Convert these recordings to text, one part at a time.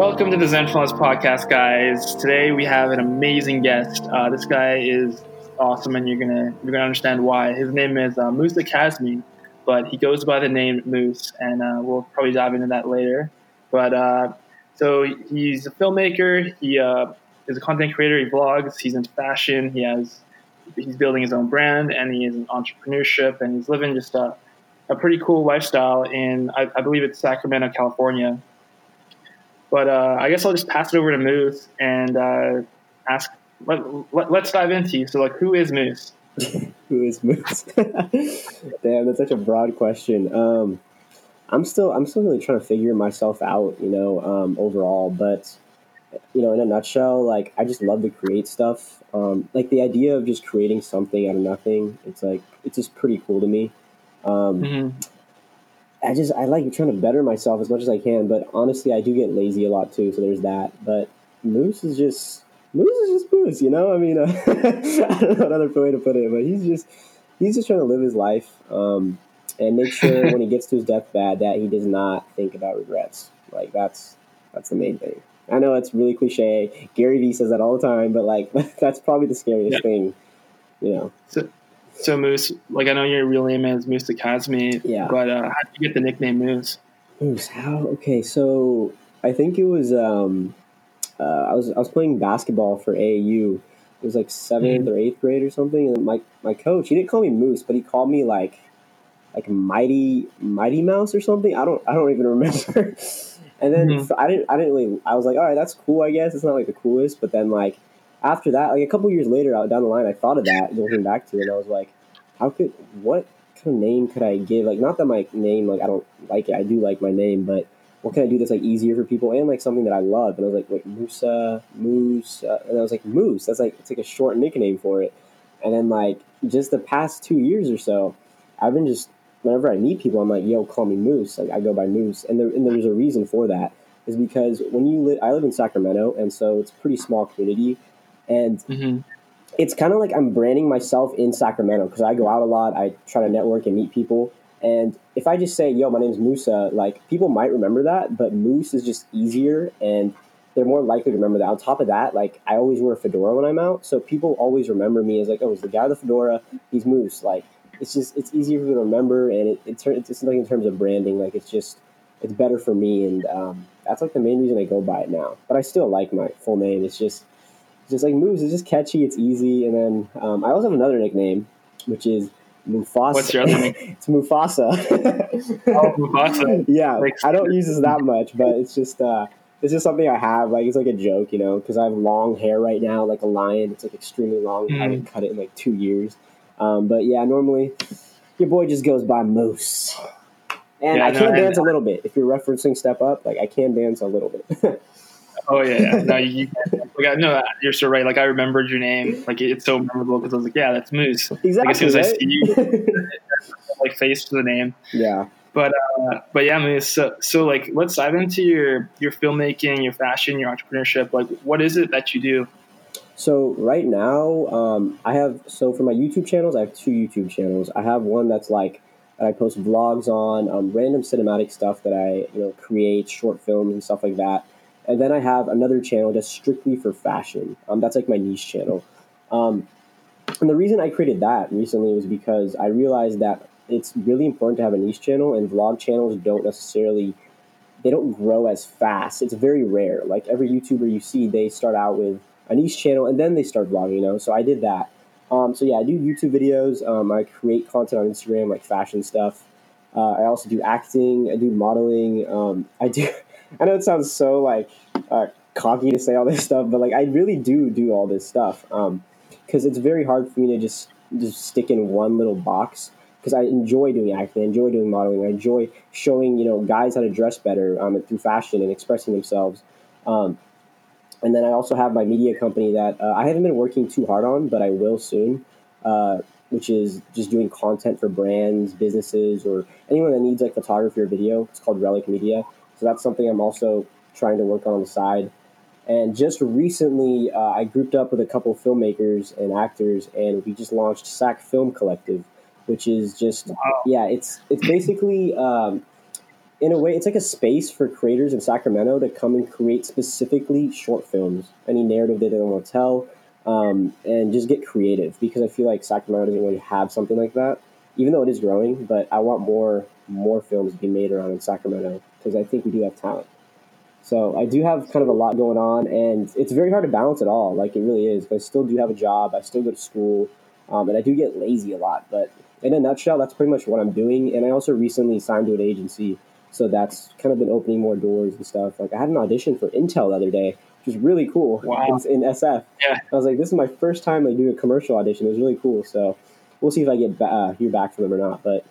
Welcome to the Zentralist podcast, guys. Today we have an amazing guest. Uh, this guy is awesome, and you're gonna you're gonna understand why. His name is uh, Musa Kazmi, but he goes by the name Moose, and uh, we'll probably dive into that later. But uh, so he's a filmmaker. He uh, is a content creator. He vlogs. He's into fashion. He has he's building his own brand, and he is in entrepreneurship, and he's living just a a pretty cool lifestyle in I, I believe it's Sacramento, California. But uh, I guess I'll just pass it over to Moose and uh, ask. Let, let, us dive into you. So, like, who is Moose? who is Moose? Damn, that's such a broad question. Um, I'm still, I'm still really trying to figure myself out, you know, um, overall. But you know, in a nutshell, like, I just love to create stuff. Um, like the idea of just creating something out of nothing. It's like it's just pretty cool to me. Um, mm-hmm. I just I like trying to better myself as much as I can, but honestly, I do get lazy a lot too. So there's that. But Moose is just Moose is just Moose, you know. I mean, uh, I don't know another way to put it, but he's just he's just trying to live his life um, and make sure when he gets to his deathbed that he does not think about regrets. Like that's that's the main thing. I know it's really cliche. Gary Vee says that all the time, but like that's probably the scariest yeah. thing, you know. So, so Moose, like I know your real name is Moose Kazmi, yeah. But uh, how did you get the nickname Moose? Moose, how? Okay, so I think it was um, uh, I was I was playing basketball for AAU. It was like 7th mm-hmm. or eighth grade or something, and my my coach he didn't call me Moose, but he called me like like Mighty Mighty Mouse or something. I don't I don't even remember. and then mm-hmm. I didn't I didn't really I was like, all right, that's cool. I guess it's not like the coolest, but then like after that, like a couple years later, out down the line, I thought of that looking back to it, and I was like, how could what kind of name could I give? Like, not that my name, like I don't like it. I do like my name, but what can I do that's like easier for people and like something that I love? And I was like, wait, Musa, Moose, uh, and I was like, Moose. That's like it's like a short nickname for it. And then like just the past two years or so, I've been just whenever I meet people, I'm like, yo, call me Moose. Like I go by Moose, and there and there's a reason for that. Is because when you live, I live in Sacramento, and so it's a pretty small community and mm-hmm. it's kind of like I'm branding myself in Sacramento because I go out a lot. I try to network and meet people. And if I just say, yo, my name's Musa, like people might remember that, but Moose is just easier and they're more likely to remember that. On top of that, like I always wear a fedora when I'm out. So people always remember me as like, oh, it's the guy with the fedora, he's Moose. Like it's just, it's easier for me to remember. And it, it, it's just like in terms of branding, like it's just, it's better for me. And um, that's like the main reason I go by it now. But I still like my full name. It's just, just like Moose. It's just catchy. It's easy. And then um, I also have another nickname, which is Mufasa. What's your other name? it's Mufasa. oh, Mufasa. yeah, like, I don't use this that much, but it's just uh, it's just something I have. Like it's like a joke, you know, because I have long hair right now, like a lion. It's like extremely long. Mm. I haven't cut it in like two years. Um, but yeah, normally your boy just goes by Moose. And yeah, I can no, dance a little bit. If you're referencing Step Up, like I can dance a little bit. Oh yeah, yeah. no, you, like, no, you're so right. Like I remembered your name. Like it's so memorable because I was like, yeah, that's Moose. Exactly. Like, as soon as right? I see you, like face to the name. Yeah. But uh, but yeah, Moose. So so like let's dive into your your filmmaking, your fashion, your entrepreneurship. Like what is it that you do? So right now, um, I have so for my YouTube channels, I have two YouTube channels. I have one that's like that I post vlogs on, um, random cinematic stuff that I you know create, short films and stuff like that. And then I have another channel just strictly for fashion. Um, that's like my niche channel. Um, and the reason I created that recently was because I realized that it's really important to have a niche channel, and vlog channels don't necessarily they don't grow as fast. It's very rare. Like every YouTuber you see, they start out with a niche channel and then they start vlogging. You know, so I did that. Um, so yeah, I do YouTube videos. Um, I create content on Instagram, like fashion stuff. Uh, I also do acting. I do modeling. Um, I do. I know it sounds so like uh, cocky to say all this stuff, but like I really do do all this stuff because um, it's very hard for me to just just stick in one little box. Because I enjoy doing acting, I enjoy doing modeling, I enjoy showing you know guys how to dress better um, through fashion and expressing themselves. Um, and then I also have my media company that uh, I haven't been working too hard on, but I will soon. Uh, which is just doing content for brands, businesses, or anyone that needs like photography or video. It's called Relic Media. So that's something I'm also trying to work on, the side. And just recently, uh, I grouped up with a couple filmmakers and actors, and we just launched Sac Film Collective, which is just wow. yeah, it's it's basically um, in a way, it's like a space for creators in Sacramento to come and create specifically short films, any narrative that they want to tell, um, and just get creative. Because I feel like Sacramento doesn't really have something like that, even though it is growing. But I want more more films to be made around in Sacramento because I think we do have talent. So I do have kind of a lot going on, and it's very hard to balance it all. Like it really is. I still do have a job. I still go to school, um, and I do get lazy a lot. But in a nutshell, that's pretty much what I'm doing. And I also recently signed to an agency, so that's kind of been opening more doors and stuff. Like I had an audition for Intel the other day, which is really cool. Wow. In, in SF. Yeah. I was like, this is my first time like doing a commercial audition. It was really cool. So we'll see if I get ba- uh, hear back from them or not. But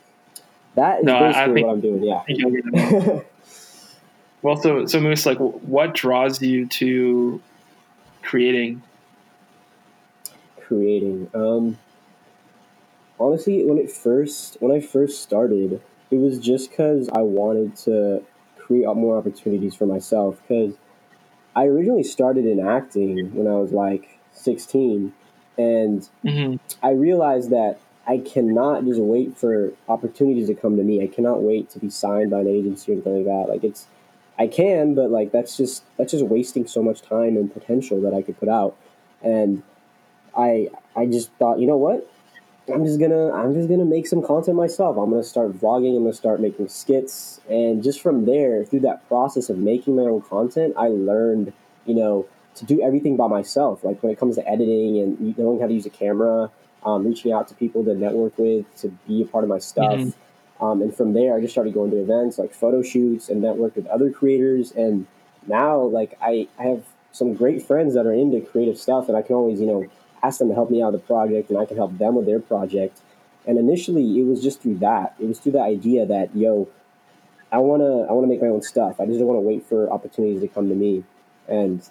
that is No, I- I basically think- what I'm doing. Yeah. I think you'll get it. Well, so so Moose, like, what draws you to creating? creating. Um, honestly, when it first when I first started, it was just because I wanted to create more opportunities for myself. Because I originally started in acting when I was like sixteen, and hmm I realized that I cannot just wait for opportunities to come to me. I cannot wait to be signed by an agency or anything like that. Like it's, I can, but like that's just that's just wasting so much time and potential that I could put out. And I I just thought, you know what? I'm just gonna I'm just gonna make some content myself. I'm gonna start vlogging. I'm gonna start making skits, and just from there, through that process of making my own content, I learned, you know, to do everything by myself. Like when it comes to editing and knowing how to use a camera, um, reaching out to people to network with, to be a part of my stuff. Mhm. Um, and from there, I just started going to events like photo shoots and network with other creators. And now, like I, I have some great friends that are into creative stuff, and I can always, you know, ask them to help me out with the project, and I can help them with their project. And initially, it was just through that. It was through the idea that, yo, I wanna, I wanna make my own stuff. I just don't want to wait for opportunities to come to me. And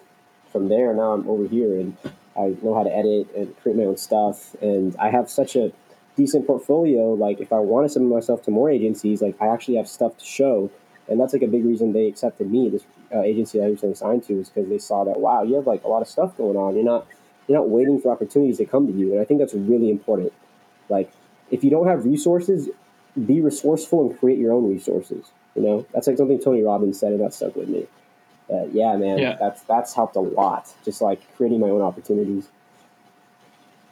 from there, now I'm over here, and I know how to edit and create my own stuff. And I have such a decent portfolio. Like, if I want to submit myself to more agencies, like I actually have stuff to show. And that's like a big reason they accepted me. This uh, agency I recently signed to is because they saw that wow, you have like a lot of stuff going on. You're not you're not waiting for opportunities to come to you, and I think that's really important. Like if you don't have resources, be resourceful and create your own resources. You know, that's like something Tony Robbins said, and that stuck with me. Uh, yeah, man, Yeah. that's that's helped a lot. Just like creating my own opportunities.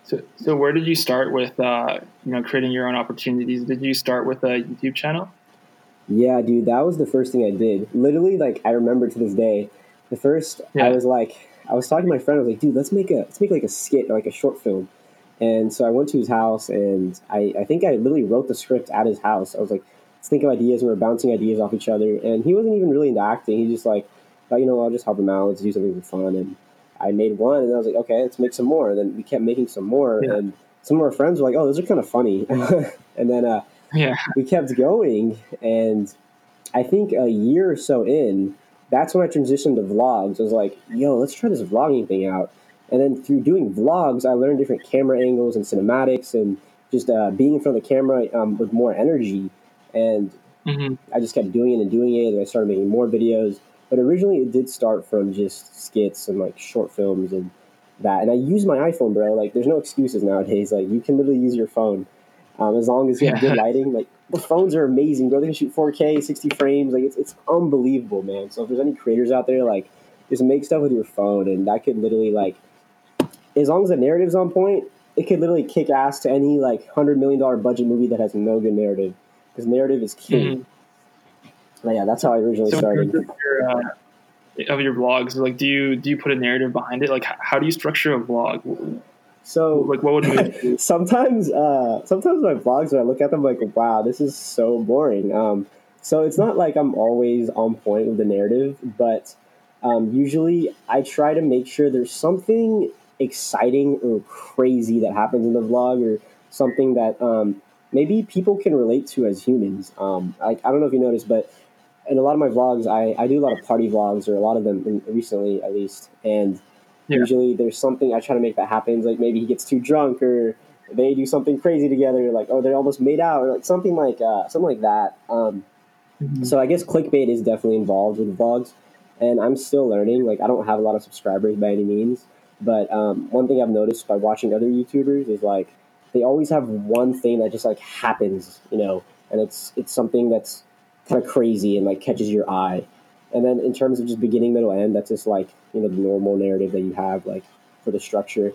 So, so where did you start with, uh, you know, creating your own opportunities? Did you start with a YouTube channel? Yeah, dude, that was the first thing I did. Literally, like I remember to this day, the first Yeah. I was like, I was talking to my friend. I was like, dude, let's make a let's make like a skit or like a short film. And so I went to his house, and I I think I literally wrote the script at his house. I was like, let's think of ideas. and We were bouncing ideas off each other, and he wasn't even really into acting. He just like, thought, you know, I'll just help him out. Let's do something for fun. And I made one, and I was like, okay, let's make some more. And then we kept making some more, Yeah. and some of our friends were like, oh, those are kind of funny. and then uh, Yeah. we kept going and i think a year or so in that's when i transitioned to vlogs i was like yo let's try this vlogging thing out and then through doing vlogs i learned different camera angles and cinematics and just uh, being in front of the camera um, with more energy and hmm i just kept doing it and doing it and i started making more videos but originally it did start from just skits and like short films and that and i use my iphone bro like there's no excuses nowadays like you can literally use your phone um, as long as you have Yeah. good lighting. Like the phones are amazing, bro. They can shoot 4K, 60 frames. Like it's it's unbelievable, man. So if there's any creators out there, like just make stuff with your phone, and that could literally like, as long as the narrative's on point, it could literally kick ass to any like hundred million dollar budget movie that has no good narrative, because narrative is king. But yeah, that's how I originally So started. of your, uh, of your vlogs, like, do you do you put a narrative behind it? Like, how do you structure a vlog? So Like, what would sometimes uh sometimes my vlogs when I look at them like wow this is so boring um so it's not like I'm always on point with the narrative but um, usually I try to make sure there's something exciting or crazy that happens in the vlog or something that um, maybe people can relate to as humans um, like I don't know if you noticed but in a lot of my vlogs I, I do a lot of party vlogs or a lot of them in, recently at least and Yeah. usually there's something I try to make that happens like maybe he gets too drunk or they do something crazy together like oh they're almost made out or like something like uh, something like that um, so I guess clickbait is definitely involved with vlogs, and I'm still learning. Like I don't have a lot of subscribers by any means, but um, one thing I've noticed by watching other YouTubers is like they always have one thing that just like happens, you know, and it's it's something that's kind of crazy and like catches your eye. And then in terms of just beginning, middle, end, that's just like you know the normal narrative that you have like for the structure.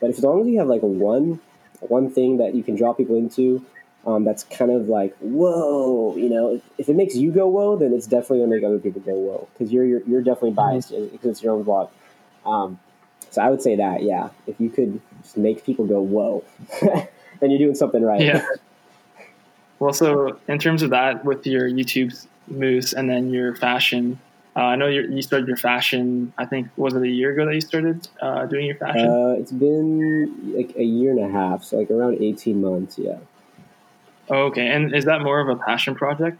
But if, as long as you have like one one thing that you can draw people into, um, that's kind of like whoa, you know, if, if, it makes you go whoa, then it's definitely gonna make other people go whoa because you're, you're you're definitely mm-hmm. biased mm-hmm. because it's your own vlog. Um, so I would say that yeah, if you could just make people go whoa, then you're doing something right. Yeah. Well, so in terms of that, with your YouTube moose and then your fashion, uh, I know you started your fashion. I think was it a year ago that you started uh, doing your fashion? Uh, it's been like a year and a half, so like around eighteen months. Yeah. Okay, and is that more of a passion project?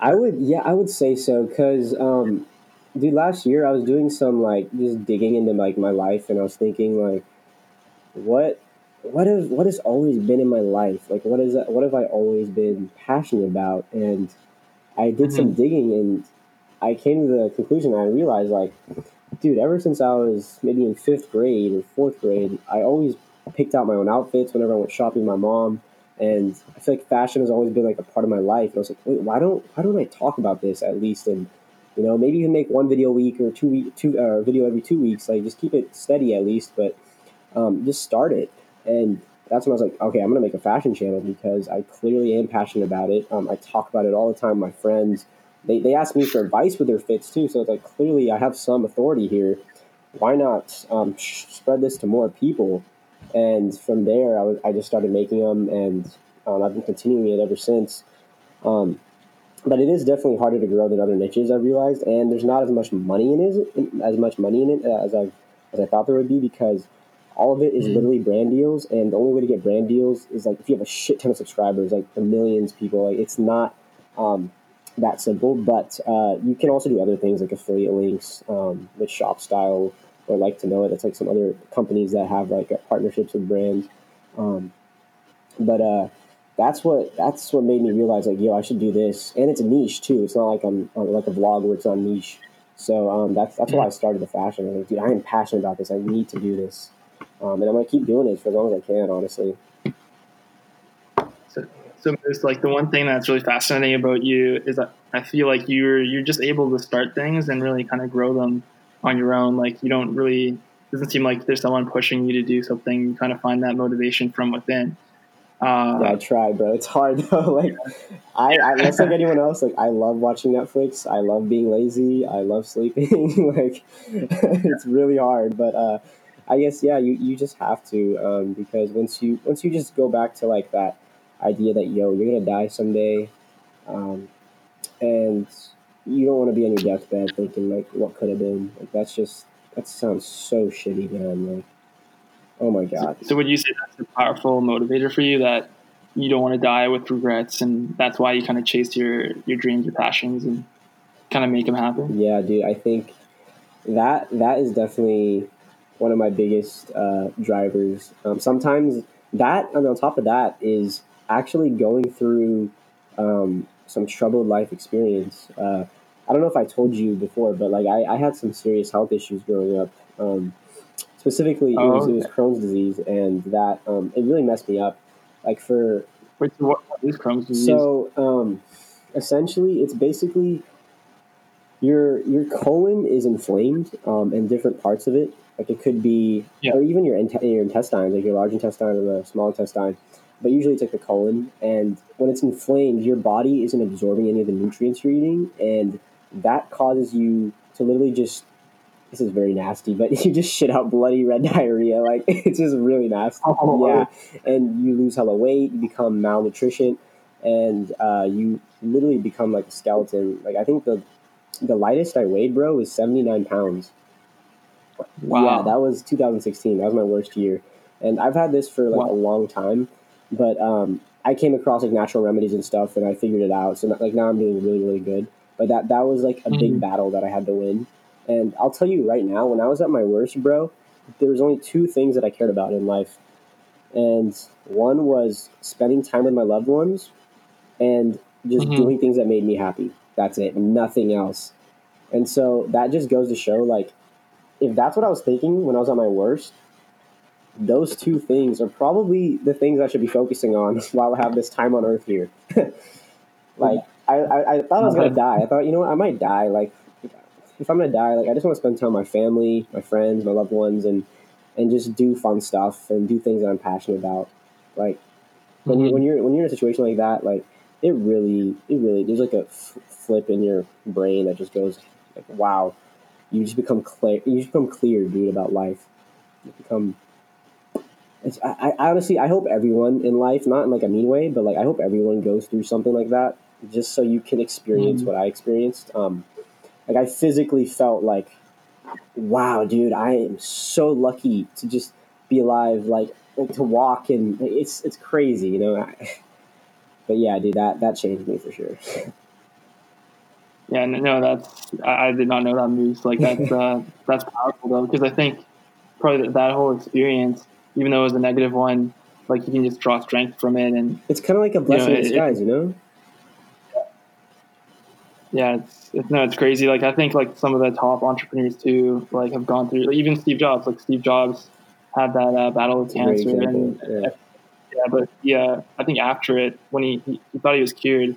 I would, yeah, I would say so. Cause, um, dude, last year I was doing some like just digging into like my life, and I was thinking like, what what has what has always been in my life? Like what is what have I always been passionate about? And I did mm-hmm. some digging and I came to the conclusion I realized like dude, ever since I was maybe in fifth grade or fourth grade, I always picked out my own outfits whenever I went shopping with my mom. And I feel like fashion has always been like a part of my life. And I was like, wait, why don't why don't I talk about this at least? And you know, maybe can make one video a week or two week two uh, video every two weeks. Like just keep it steady at least, but um, just start it. And that's when I was like, okay, I'm going to make a fashion channel because I clearly am passionate about it. Um, I talk about it all the time my friends. They, they ask me for advice with their fits too. So it's like, clearly I have some authority here. Why not um, spread this to more people? And from there, I, was, I just started making them and um, I've been continuing it ever since. Um, but it is definitely harder to grow than other niches, I've realized. And there's not as much money in it, as much money in it as, i as I thought there would be because all of it is mm-hmm. literally brand deals, and the only way to get brand deals is like if you have a shit ton of subscribers, like the millions of people. Like it's not um, that simple, but uh, you can also do other things like affiliate links um, with ShopStyle or like to know it. It's like some other companies that have like partnerships with brands. Um, but uh, that's what that's what made me realize like yo, I should do this, and it's a niche too. It's not like I'm like a vlog where it's on niche. So um, that's that's why. I started the fashion. Like, dude, I am passionate about this. I need to do this. Um, and I'm gonna keep doing it for as long as I can, honestly. So, so it's like the one thing that's really fascinating about you is that I feel like you're you're just able to start things and really kind of grow them on your own. Like you don't really doesn't seem like there's someone pushing you to do something. You kind of find that motivation from within. Uh, yeah, I try, bro. It's hard though. like, I, I like anyone else. Like, I love watching Netflix. I love being lazy. I love sleeping. like, it's really hard. But uh, I guess yeah, you, you just have to um, because once you once you just go back to like that idea that yo you're gonna die someday, um, and you don't want to be on your deathbed thinking like what could have been. Like that's just that sounds so shitty, man. Like oh my god. So, so would you say that's a powerful motivator for you that you don't want to die with regrets, and that's why you kind of chase your your dreams, your passions, and kind of make them happen? Yeah, dude. I think that that is definitely one of my biggest uh, drivers. Um, sometimes that, and on top of that, is actually going through um, some troubled life experience. Uh, I don't know if I told you before, but like I, I had some serious health issues growing up. Um, specifically, oh, it, was, okay. it was Crohn's disease, and that um, it really messed me up. Like for Wait, so what is Crohn's disease? So um, essentially, it's basically your your colon is inflamed um, in different parts of it, like it could be, yeah. or even your your intestines, like your large intestine or the small intestine. But usually it's like the colon, and when it's inflamed, your body isn't absorbing any of the nutrients you're eating, and that causes you to literally just. This is very nasty, but you just shit out bloody red diarrhea. Like it's just really nasty. Oh, yeah, and you lose hella weight. You become malnutrition, and uh, you literally become like a skeleton. Like I think the the lightest I weighed, bro, was seventy nine pounds. Wow. Yeah, that was 2016. That was my worst year, and I've had this for like wow. a long time. But um, I came across like natural remedies and stuff, and I figured it out. So like now I'm doing really really good. But that that was like a mm-hmm. big battle that I had to win. And I'll tell you right now, when I was at my worst, bro, there was only two things that I cared about in life, and one was spending time with my loved ones, and just mm-hmm. doing things that made me happy. That's it, nothing else. And so that just goes to show like if that's what I was thinking when I was at my worst, those two things are probably the things I should be focusing on while I have this time on Earth here. like I, I, I, thought I was gonna die. I thought, you know what, I might die. Like, if I'm gonna die, like I just want to spend time with my family, my friends, my loved ones, and and just do fun stuff and do things that I'm passionate about. Like when you Mhm. when you're when you're in a situation like that, like it really it really there's like a f- flip in your brain that just goes like, wow, you just become clear. You just become clear, dude, about life. You become. It's, I, I honestly I hope everyone in life, not in like a mean way, but like I hope everyone goes through something like that, just so you can experience Mhm. what I experienced. Um, like I physically felt like, wow, dude, I am so lucky to just be alive, like, like to walk, and it's it's crazy, you know. But yeah, dude, that that changed me for sure. Yeah, no, that's I, I did not know that Moose. Like that's uh, that's powerful though, because I think probably that, that whole experience, even though it was a negative one, like you can just draw strength from it, and It's kind of like a blessing it- in it- disguise, you know. yeah, it's, it's no, it's crazy. Like I think like some of the top entrepreneurs too, like have gone through. Like, even Steve Jobs, like Steve Jobs had that uh, battle with It's a great cancer, and Yeah. yeah, but yeah, I think after it, when he, he, he thought he was cured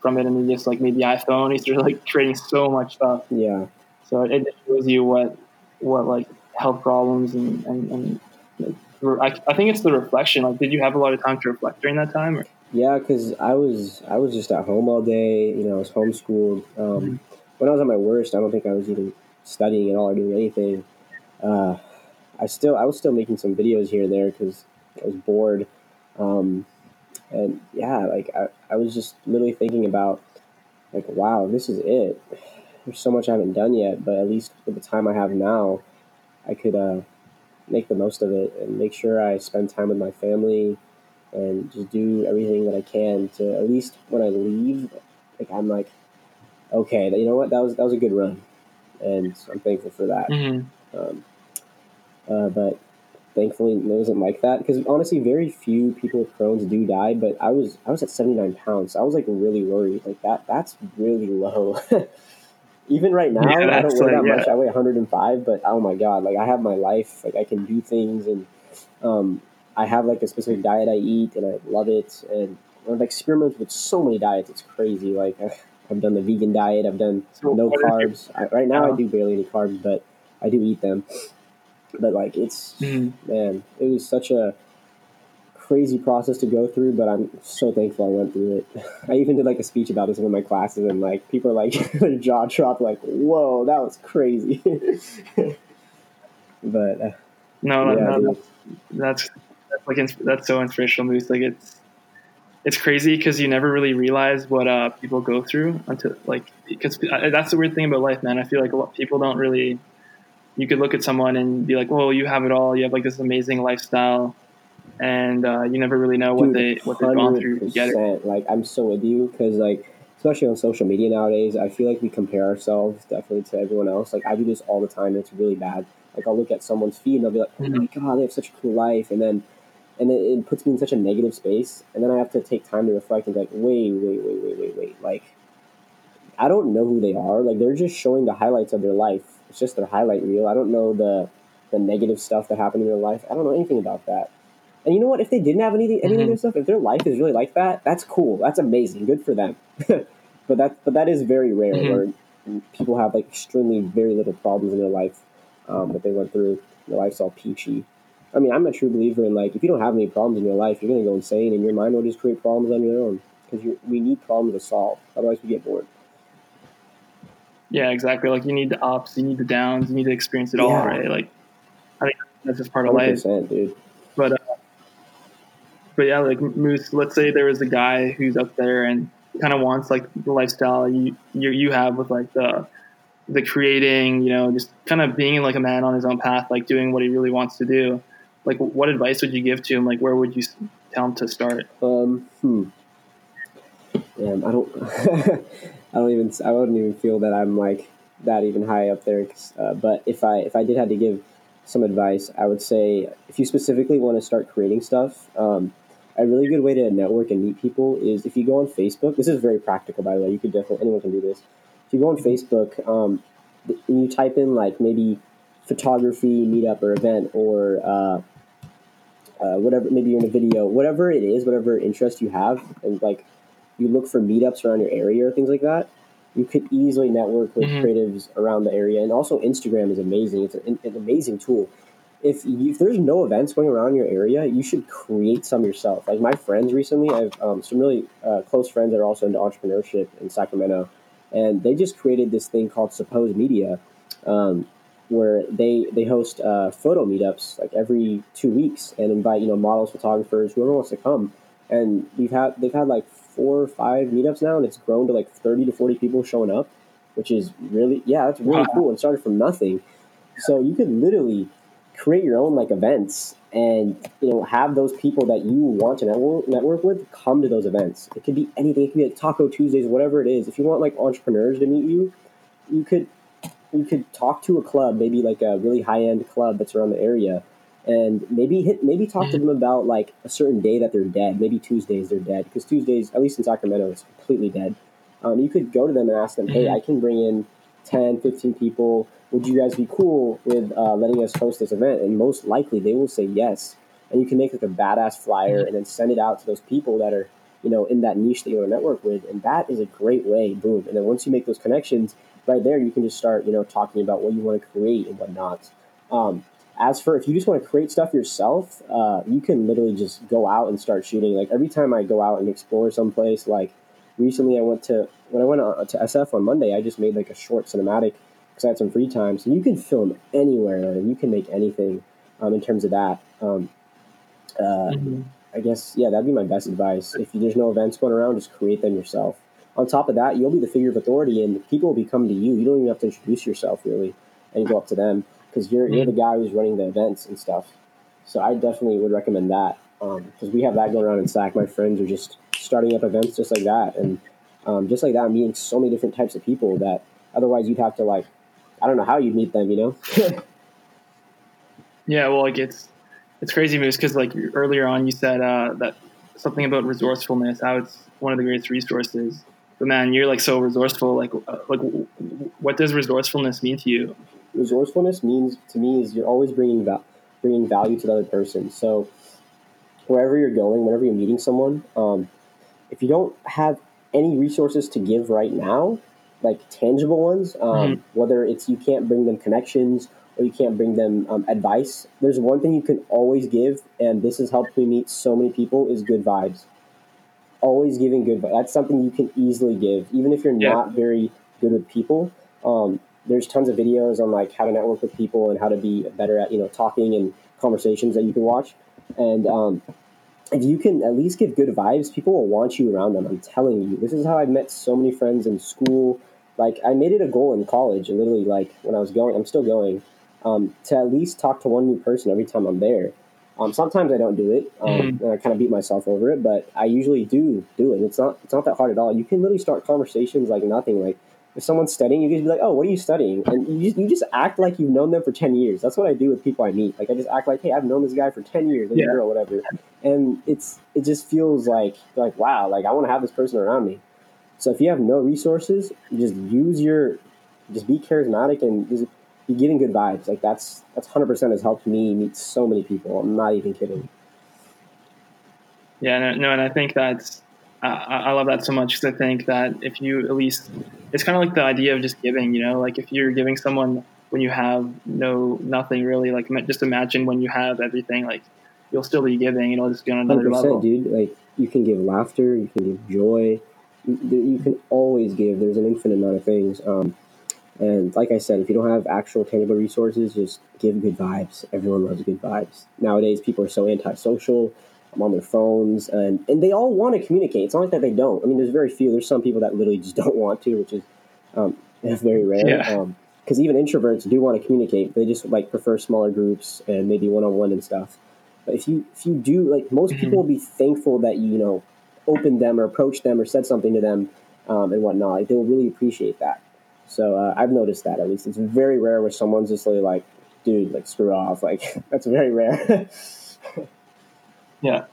from it, and he just like made the iPhone, he started like creating so much stuff. Yeah, So it just shows you what what like health problems and and, and like, I, I think it's the reflection. Like, did you have a lot of time to reflect during that time? Or? yeah, because I was I was just at home all day. You know, I was homeschooled. Um, When I was at my worst, I don't think I was even studying at all or doing anything. Uh, I still I was still making some videos here and there because I was bored. Um, and yeah, like I, I was just literally thinking about like, wow, this is it. There's so much I haven't done yet, but at least with the time I have now, I could uh, make the most of it and make sure I spend time with my family and just do everything that I can to at least when I leave, like I'm like, okay, you know what, that was that was a good run, and I'm thankful for that. Mm-hmm. Um, uh, but thankfully, it wasn't like that because honestly, very few people with Crohn's do die. But I was I was at 79 pounds. So I was like really worried. Like that that's really low. Even right now, Yeah, I don't weigh like- that much. I weigh 105, but oh my god, like I have my life. Like I can do things, and um, I have like a specific diet I eat, and I love it. And I've experimented with so many diets. It's crazy. Like I've done the vegan diet. I've done So no what is your- carbs. I, right now, I do barely any carbs, but I do eat them. But like, it's Mhm. man, it was such a crazy process to go through. But I'm so thankful I went through it. I even did like a speech about this in one of my classes, and like people are like their jaw dropped, like, "Whoa, that was crazy." but uh, No, Yeah, no, that's that's like that's so inspirational, Moose. Like it's it's crazy because you never really realize what uh, people go through until like because that's the weird thing about life, man. I feel like a lot people don't really. You could look at someone and be like, "Well, you have it all. You have like this amazing lifestyle," and uh, you never really know what they what they've gone through to get it. Like I'm so with you because like especially on social media nowadays, I feel like we compare ourselves definitely to everyone else. Like I do this all the time. and It's really bad. Like I'll look at someone's feed and I'll be like, oh my god, they have such a cool life, and then and it, it puts me in such a negative space, and then I have to take time to reflect and be like, wait, wait, wait, wait, wait, wait, like. I don't know who they are. Like they're just showing the highlights of their life. It's just their highlight reel. I don't know the the negative stuff that happened in their life. I don't know anything about that. And you know what? If they didn't have any of their stuff, if their life is really like that, that's cool. That's amazing. Good for them. but that but that is very rare Mhm. where people have like extremely very little problems in their life um, that they went through. Their life's all peachy. I mean, I'm a true believer in like if you don't have any problems in your life, you're gonna go insane, and your mind will just create problems on your own because we need problems to solve. Otherwise, we get bored. Yeah, exactly. Like you need the ups, you need the downs, you need to experience it all, Yeah. right? Like I think that's just part of life. dude. But uh, but yeah, like Moose. Let's say there was a guy who's up there and kind of wants like the lifestyle you you you have with like the the creating, you know, just kind of being like a man on his own path, like doing what he really wants to do. Like, what advice would you give to him? Like, where would you tell him to start? Um, hmm. Damn, I don't. I don't even. I wouldn't even feel that I'm like that even high up there. Uh, but if I if I did have to give some advice, I would say if you specifically want to start creating stuff, um, a really good way to network and meet people is if you go on Facebook. This is very practical, by the way. You could definitely anyone can do this. If you go on Facebook, um, and you type in like maybe photography meetup or event or uh, uh, whatever maybe you're in a video whatever it is whatever interest you have and like you look for meetups around your area or things like that, you could easily network with Mhm. creatives around the area. And also, Instagram is amazing. It's an, an amazing tool. If, you, if there's no events going around your area, you should create some yourself. Like my friends recently, I have um, some really uh, close friends that are also into entrepreneurship in Sacramento, and they just created this thing called Suppose Media, um, where they they host uh, photo meetups like every two weeks and invite you know models, photographers, whoever wants to come. And we've had they've had like four or five meetups now, and it's grown to like thirty to forty people showing up, which is really yeah, that's really Wow. cool. And started from nothing, so you could literally create your own like events and you know have those people that you want to network network with come to those events. It could be anything. It could be like Taco Tuesdays, whatever it is. If you want like entrepreneurs to meet you, you could you could talk to a club, maybe like a really high end club that's around the area, and maybe hit maybe talk to them about like a certain day that they're dead. Maybe Tuesdays they're dead because Tuesdays, at least in Sacramento, it's completely dead. Um, you could go to them and ask them, hey, Mhm. I can bring in 10, 15 people. Would you guys be cool with uh, letting us host this event? And most likely they will say yes. And you can make like a badass flyer and then send it out to those people that are, you know, in that niche that you want to network with. And that is a great way, boom. And then once you make those connections, right there, you can just start, you know, talking about what you want to create and whatnot. Um, as for if you just want to create stuff yourself, uh, you can literally just go out and start shooting. Like every time I go out and explore someplace, like recently I went to when I went uh, to SF on Monday, I just made like a short cinematic because I had some free time. So you can film anywhere and you can make anything um, in terms of that. Um, uh, Mhm. I guess yeah, that'd be my best advice. If there's no events going around, just create them yourself. On top of that, you'll be the figure of authority, and people will be coming to you. You don't even have to introduce yourself really, and go up to them because you're you're the guy who's running the events and stuff. So I definitely would recommend that because we have that going around in SAC. My friends are just starting up events just like that, and um, just like that, I'm meeting so many different types of people that otherwise you'd have to like, I don't know how you'd meet them, you know? Yeah, well, like it's it's crazy Moose because like earlier on you said uh, that something about resourcefulness, how it's one of the greatest resources. But man, you're like so resourceful. Like, uh, like what does resourcefulness mean to you? Resourcefulness means to me is you're always bringing val- bringing value to the other person. So wherever you're going, whenever you're meeting someone, um, if you don't have any resources to give right now, like tangible ones, um, whether it's you can't bring them connections or you can't bring them um, advice, there's one thing you can always give, and this has helped me meet so many people is good vibes. Always giving good vibes. That's something you can easily give, even if you're Yeah. not very good with people. Um, there's tons of videos on like how to network with people and how to be better at you know talking and conversations that you can watch. And um, if you can at least give good vibes people will want you around them. I'm telling you this is how i've met so many friends in school. Like i made it a goal in college literally like when i was going i'm still going um, to at least talk to one new person every time i'm there. Um, sometimes i don't do it um, and i kind of beat myself over it but i usually do do it. It's not it's not that hard at all. You can literally start conversations like nothing like if someone's studying, you can be like, "Oh, what are you studying?" And you just, you just act like you've known them for ten years. That's what I do with people I meet. Like I just act like, "Hey, I've known this guy for ten years, this Yeah. girl, whatever," and it's it just feels like like wow, like I want to have this person around me. So if you have no resources, just use your, just be charismatic and just be giving good vibes. Like that's that's hundred percent has helped me meet so many people. I'm not even kidding. Yeah, no, no and I think that's I I love that so much because I think that if you at least it's kind of like the idea of just giving, you know, like if you're giving someone when you have no nothing really, like just imagine when you have everything, like you'll still be giving, and it'll just go on another level. dude. Like you can give laughter, you can give joy, you, you can always give. There's an infinite amount of things. Um, and like I said, if you don't have actual tangible resources, just give good vibes. Everyone loves good vibes. Nowadays, people are so antisocial. I'm on their phones, and and they all want to communicate. It's not like that they don't. I mean, there's very few. There's some people that literally just don't want to, which is um, very rare. Yeah. because even introverts do want to communicate. They just like prefer smaller groups and maybe one on one and stuff. But if you if you do like most Mhm. people will be thankful that you you know opened them or approached them or said something to them um, and whatnot. Like they will really appreciate that. So uh, I've noticed that at least it's very rare where someone's just really like, dude, like screw off. Like that's very rare. Yeah.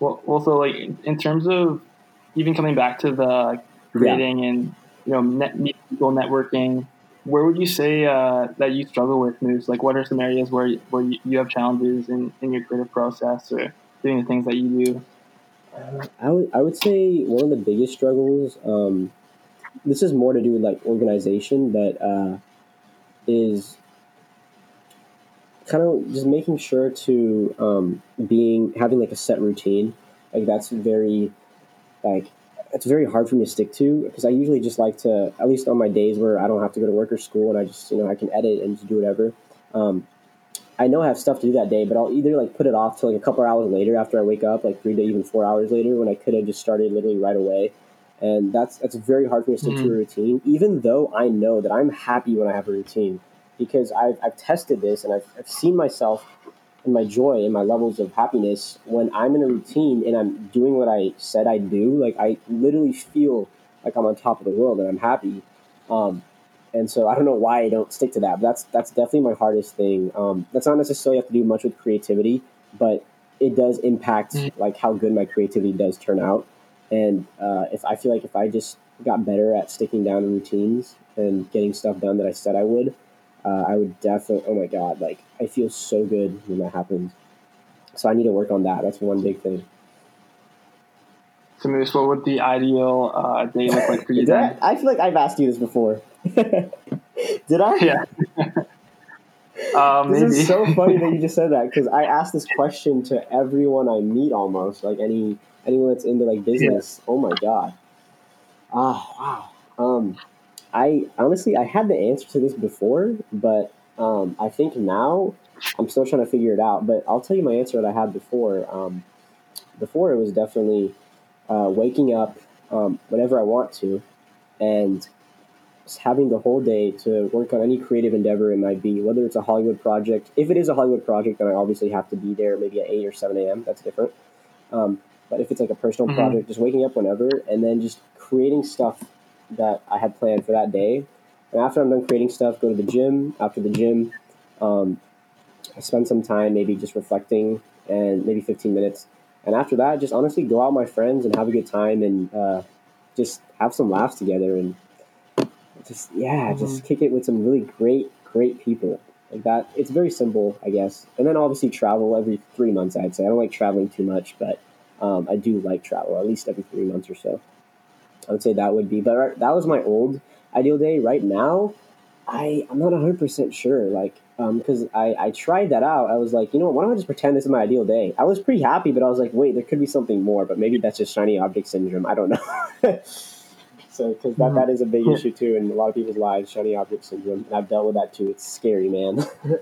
Well, also like in- terms of even coming back to the creating and you know net people networking, where would you say uh, that you struggle with Moose? Like, what are some areas where where you, you have challenges in, in your creative process or doing the things that you do? I would I would say one of the biggest struggles. Um, this is more to do with like organization, but uh, is kind of just making sure to um, being having like a set routine. Like that's very like it's very hard for me to stick to because I usually just like to at least on my days where I don't have to go to work or school and I just you know I can edit and just do whatever. Um, I know I have stuff to do that day, but I'll either like put it off to like a couple hours later after I wake up, like three to even four hours later, when I could have just started literally right away. And that's that's very hard for me to stick mm-hmm. to a routine, even though I know that I'm happy when I have a routine, because I've, I've tested this and I've, I've seen myself and my joy and my levels of happiness when I'm in a routine and I'm doing what I said I'd do. Like I literally feel like I'm on top of the world and I'm happy. Um, and so I don't know why I don't stick to that. But that's that's definitely my hardest thing. Um, that's not necessarily have to do much with creativity, but it does impact mm-hmm. like how good my creativity does turn out. And uh, if I feel like if I just got better at sticking down to routines and getting stuff done that I said I would, uh, I would definitely. Oh my god, like I feel so good when that happens. So I need to work on that. That's one big thing. So, Moose, what would the ideal uh, day look like for you? I, I feel like I've asked you this before. Did I? Yeah. um, this maybe. is so funny that you just said that because I ask this question to everyone I meet almost, like any anyone that's into like business. Yeah. Oh my god. Ah, wow. Um, I honestly I had the answer to this before, but um, I think now I'm still trying to figure it out. But I'll tell you my answer that I had before. Um, before it was definitely uh, waking up um, whenever I want to, and having the whole day to work on any creative endeavor it might be, whether it's a Hollywood project. If it is a Hollywood project, then I obviously have to be there maybe at 8 or 7 a.m. That's different. Um, but if it's like a personal mm-hmm. project, just waking up whenever and then just creating stuff that I had planned for that day. And after I'm done creating stuff, go to the gym. After the gym, um, I spend some time maybe just reflecting and maybe 15 minutes. And after that, just honestly go out with my friends and have a good time and uh, just have some laughs together and just yeah, mm-hmm. just kick it with some really great, great people like that. It's very simple, I guess. And then obviously travel every three months. I'd say I don't like traveling too much, but um, I do like travel at least every three months or so. I would say that would be, but that was my old ideal day. Right now, I I'm not 100 percent sure. Like because um, I, I tried that out. I was like, you know, what, why don't I just pretend this is my ideal day? I was pretty happy, but I was like, wait, there could be something more. But maybe that's just shiny object syndrome. I don't know. So, because that, that is a big issue too in a lot of people's lives, shiny object syndrome, and I've dealt with that too. It's scary, man.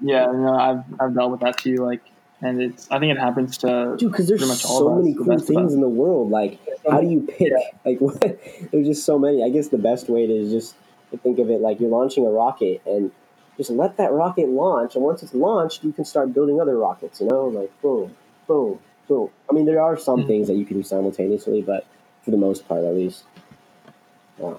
yeah, know, I've I've dealt with that too. Like, and it's I think it happens to dude because there's so many cool things in the world. Like, how do you pick? Yeah. Like, what? there's just so many. I guess the best way to just to think of it like you're launching a rocket and just let that rocket launch, and once it's launched, you can start building other rockets. You know, like boom, boom, boom. I mean, there are some mm-hmm. things that you can do simultaneously, but for the most part, at least. Yeah.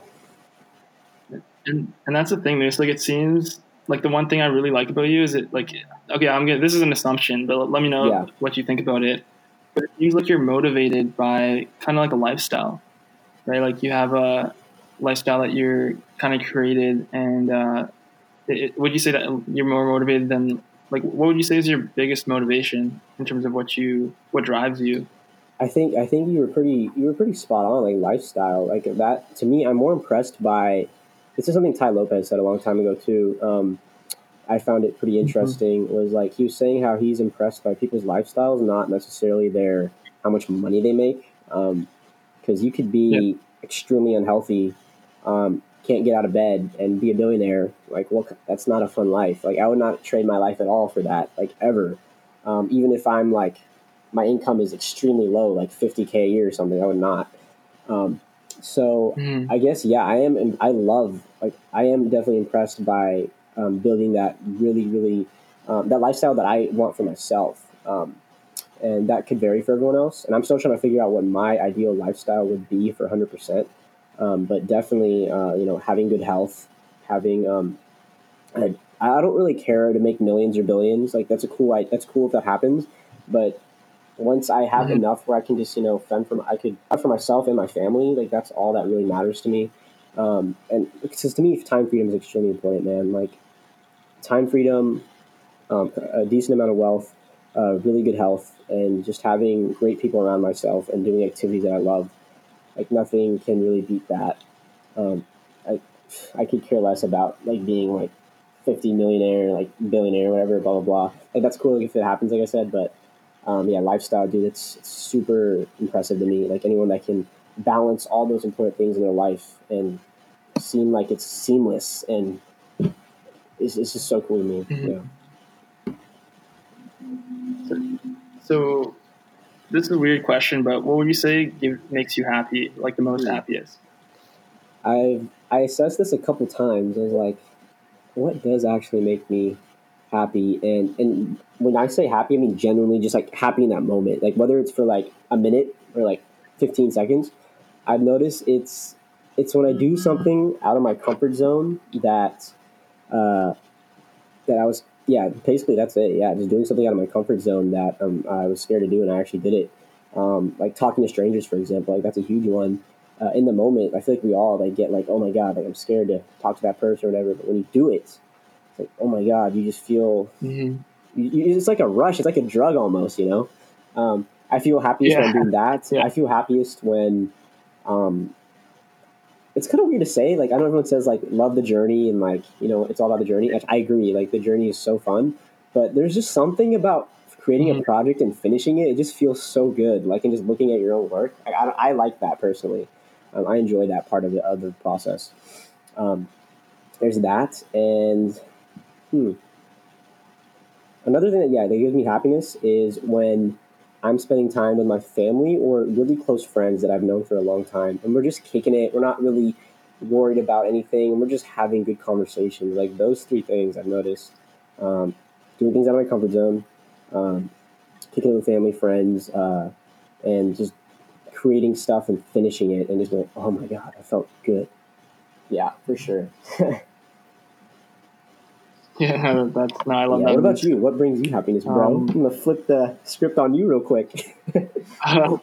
And, and that's the thing. There's like it seems like the one thing I really like about you is it like okay, I'm gonna this is an assumption, but let me know yeah. what you think about it. But it seems like you're motivated by kind of like a lifestyle, right? Like you have a lifestyle that you're kind of created, and uh, it, would you say that you're more motivated than like what would you say is your biggest motivation in terms of what you what drives you? I think I think you were pretty you were pretty spot on like lifestyle like that to me I'm more impressed by this is something Tai Lopez said a long time ago too um, I found it pretty mm-hmm. interesting mm-hmm. was like he was saying how he's impressed by people's lifestyles not necessarily their how much money they make because um, you could be yeah. extremely unhealthy um, can't get out of bed and be a billionaire like well that's not a fun life like I would not trade my life at all for that like ever um, even if I'm like my income is extremely low, like 50k a year or something. I would not. Um, so mm. I guess yeah, I am. I love like I am definitely impressed by um, building that really, really um, that lifestyle that I want for myself. Um, and that could vary for everyone else. And I'm still trying to figure out what my ideal lifestyle would be for 100. Um, percent But definitely, uh, you know, having good health, having um, I, I don't really care to make millions or billions. Like that's a cool. That's cool if that happens. But once I have mm-hmm. enough where I can just you know fend for I could for myself and my family. Like that's all that really matters to me. Um, and because to me, time freedom is extremely important, man. Like time freedom, um, a decent amount of wealth, uh, really good health, and just having great people around myself and doing activities that I love. Like nothing can really beat that. Um, I I could care less about like being like fifty millionaire, like billionaire, whatever, blah blah blah. Like that's cool if it happens, like I said, but um, yeah, lifestyle, dude, it's, it's super impressive to me. Like anyone that can balance all those important things in their life and seem like it's seamless and it's, it's just so cool to me. Mhm. Yeah. So, this is a weird question, but what would you say makes you happy, like the most Hmm. happiest? I've I assessed this a couple times. I was like, what does actually make me happy? And and when I say happy, I mean genuinely just like happy in that moment. Like whether it's for like a minute or like 15 seconds. I've noticed it's it's when I do something out of my comfort zone that uh, that I was yeah basically that's it yeah just doing something out of my comfort zone that um, I was scared to do and I actually did it um, like talking to strangers for example like that's a huge one uh, in the moment, I feel like we all like get like, oh my god, like I'm scared to talk to that person or whatever. But when you do it, it's like, oh my god, you just feel Mm-hmm. you, you, it's like a rush. It's like a drug almost, you know. Um, I feel happiest when I'm doing that. Yeah. I feel happiest when, um, it's kind of weird to say. Like I know everyone says like love the journey and like you know it's all about the journey. Like, I agree. Like the journey is so fun, but there's just something about creating a Mhm. project and finishing it. It just feels so good. Like and just looking at your own work. I, I, I like that personally. Um, I enjoy that part of the of the process. Um, there's that, and hmm. Another thing that yeah that gives me happiness is when I'm spending time with my family or really close friends that I've known for a long time, and we're just kicking it. We're not really worried about anything, and we're just having good conversations. Like those three things I've noticed: um, doing things out of my comfort zone, um, kicking it with family, friends, uh, and just creating stuff and finishing it, and just going, "Oh my god, I felt good." Yeah, for sure. Yeah, that's no, I love yeah, that. what about you? What brings you happiness, bro? Um, I'm gonna flip the script on you real quick. Uh,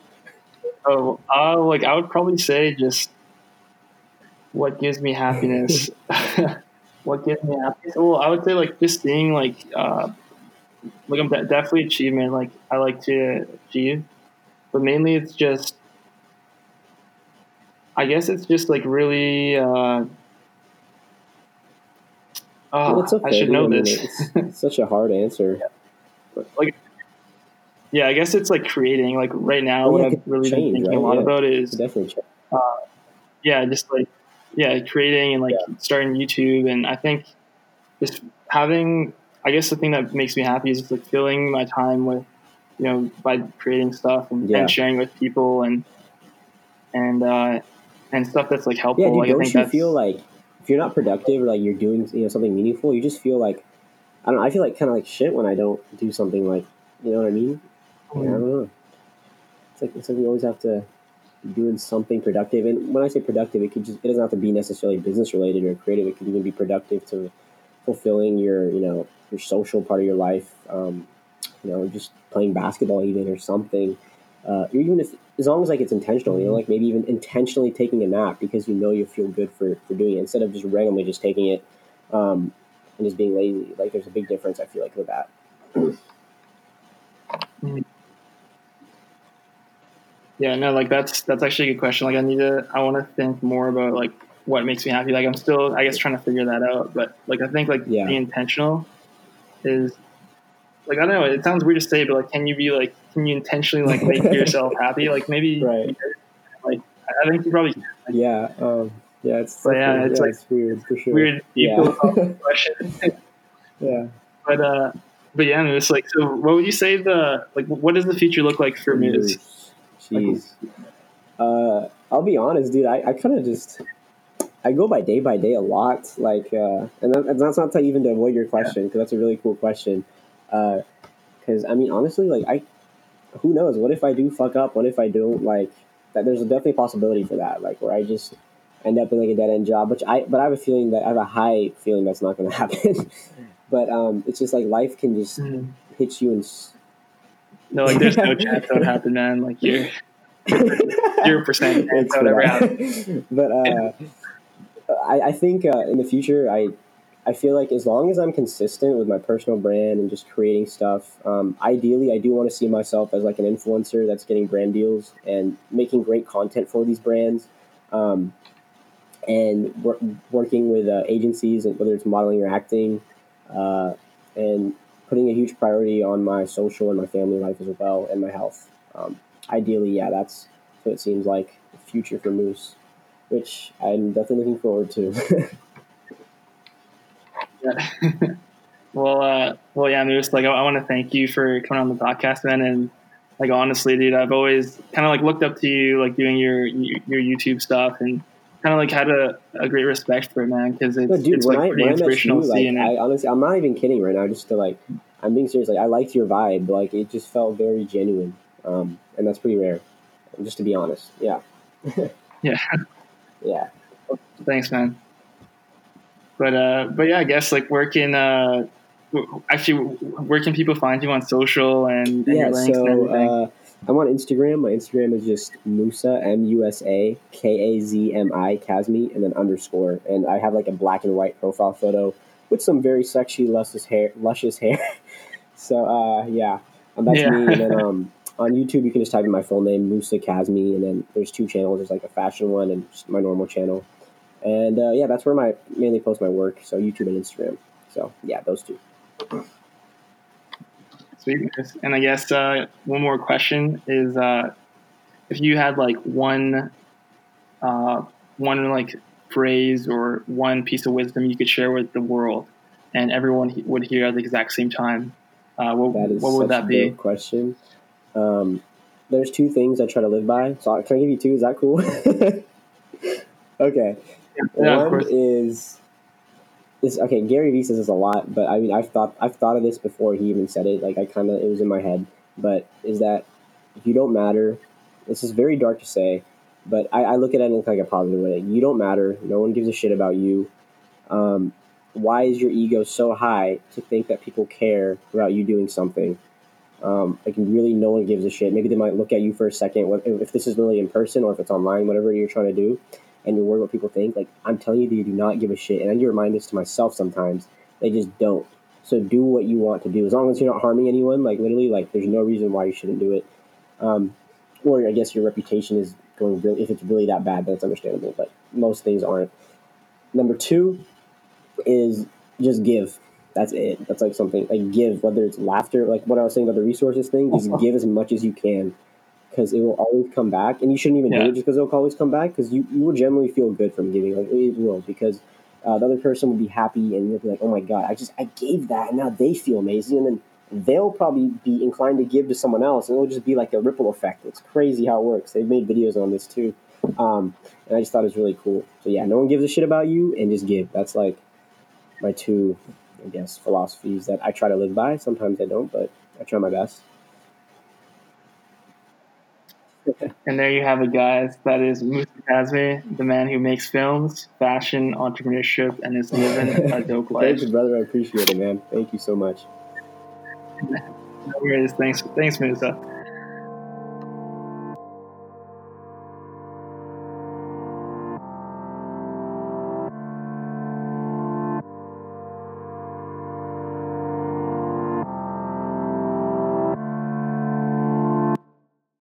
oh, uh, like I would probably say just what gives me happiness. what gives me happiness? Well, I would say like just seeing like uh, like I'm de- definitely achievement. Like I like to achieve, but mainly it's just. I guess it's just like really. Uh, oh, Well, it's okay. I should know mean, this. It's, such a hard answer. like yeah i guess it's like creating like right now Oh, what i've really been change, thinking a lot Yeah. about is definitely check. yeah just like yeah creating and like starting youtube and i think just having i guess the thing that makes me happy is just like filling my time with you know by creating stuff and, Yeah. and sharing with people and and uh and stuff that's like helpful Yeah, dude, like i don't you feel like if you're not productive or like you're doing you know something meaningful, you just feel like I don't know. I feel like kind of like shit when I don't do something like you know what I mean. Yeah, I don't know. It's like it's like we always have to be doing something productive. And when I say productive, it could just it doesn't have to be necessarily business related or creative. It could even be productive to fulfilling your you know your social part of your life. Um, you know, just playing basketball even or something. Uh, or even if as long as like it's intentional, you know, like maybe even intentionally taking a nap because you know you feel good for for doing it instead of just randomly just taking it um, and just being lazy. Like there's a big difference. I feel like with that. Yeah, no, like that's that's actually a good question. Like I need to I want to think more about like what makes me happy. Like I'm still I guess trying to figure that out, but like I think like Yeah. being intentional is like I don't know, it sounds weird to say, but like can you be like can you intentionally like make yourself happy? Like maybe Right. like I think you probably can. Yeah, um, yeah, it's But yeah, it's like it's weird for sure. weird Yeah. question. yeah. but uh but yeah, it's like so what would you say the like what does the future look like for Moose? Jeez. Uh, I'll be honest, dude. I, I kind of just I go by day by day a lot. Like, uh, and, that, and that's not to even to avoid your question because that's a really cool question. Uh because I mean, honestly, like I, who knows? What if I do fuck up? What if I don't like that? There's definitely a possibility for that. Like where I just end up in like a dead end job, which I but I have a feeling that I have a high feeling that's not going to happen. but um, it's just like life can just Mhm. hit you and. s- No, like there's no chance that would happen, man. Like you're zero percent chance Thanks that for would ever that. happen. but uh, I, I think uh, in the future, I I feel like as long as I'm consistent with my personal brand and just creating stuff, um, ideally, I do want to see myself as like an influencer that's getting brand deals and making great content for these brands, um, and wor- working with uh, agencies, whether it's modeling or acting, uh, and putting a huge priority on my social and my family life as well and my health. Um, ideally, yeah, that's what it seems like the future for Moose, which I'm definitely looking forward to. Yeah. well, uh, well, yeah, Moose. Like, I, I want to thank you for coming on the podcast, man. And like, honestly, dude, I've always kind of like looked up to you, like doing your your YouTube stuff, and kind of like had a, a great respect for it, man. Because it's, No, dude, it's like I, pretty inspirational you, like, I, honestly, I'm not even kidding right now. Just to like, I'm being serious. Like, I liked your vibe. Like, it just felt very genuine, um, and that's pretty rare. Just to be honest, yeah, Yeah. yeah. Thanks, man. But uh, but yeah, I guess like where can uh, actually where can people find you on social and, and yeah, and so everything? uh, I'm on Instagram. My Instagram is just Musa M U S A K A Z M I Kazmi and then underscore. And I have like a black and white profile photo with some very sexy, luscious hair. Luscious hair. so uh, yeah, um, that's Yeah. me. And then um, on YouTube, you can just type in my full name, Musa Kazmi, and then there's two channels. There's like a fashion one and just my normal channel. And uh, yeah, that's where my mainly post my work. So YouTube and Instagram. So yeah, those two. Sweet. And I guess uh, one more question is uh, if you had like one, uh, one like phrase or one piece of wisdom you could share with the world, and everyone would hear at the exact same time, uh, what, what would that a be? question. Um, there's two things I try to live by. So can I give you two? Is that cool? okay. Yeah, One is this. Okay, Gary Vee says this a lot, but I mean, I've thought I've thought of this before he even said it. Like I kind of it was in my head, but is that you don't matter. This is very dark to say, but I, I look at it in like a positive way. You don't matter. No one gives a shit about you. Um, why is your ego so high to think that people care about you doing something? Um, like really, no one gives a shit. Maybe they might look at you for a second. If this is really in person or if it's online, whatever you're trying to do, and you're worried what people think. Like I'm telling you, you do not give a shit. And I need to remind this to myself sometimes. They just don't. So do what you want to do, as long as you're not harming anyone. Like literally, like there's no reason why you shouldn't do it. Um, or I guess your reputation is going really. If it's really that bad, that's understandable. But most things aren't. Number two is just give. That's it. That's like something like give, whether it's laughter, like what I was saying about the resources thing. Just give as much as you can, because it will always come back. And you shouldn't even Yeah. do it just because it'll always come back. Because you you will generally feel good from giving. Like it will because. Uh, the other person will be happy, and you'll be like, "Oh my god, I just I gave that, and now they feel amazing." And then they'll probably be inclined to give to someone else, and it'll just be like a ripple effect. It's crazy how it works. They've made videos on this too, um, and I just thought it was really cool. So yeah, no one gives a shit about you, and just give. That's like my two, I guess, philosophies that I try to live by. Sometimes I don't, but I try my best. And there you have it, guys. That is Musa Kazmi, the man who makes films, fashion, entrepreneurship, and is living a dope life. Thank you, brother. I appreciate it, man. Thank you so much. No worries. Thanks, thanks, Musa.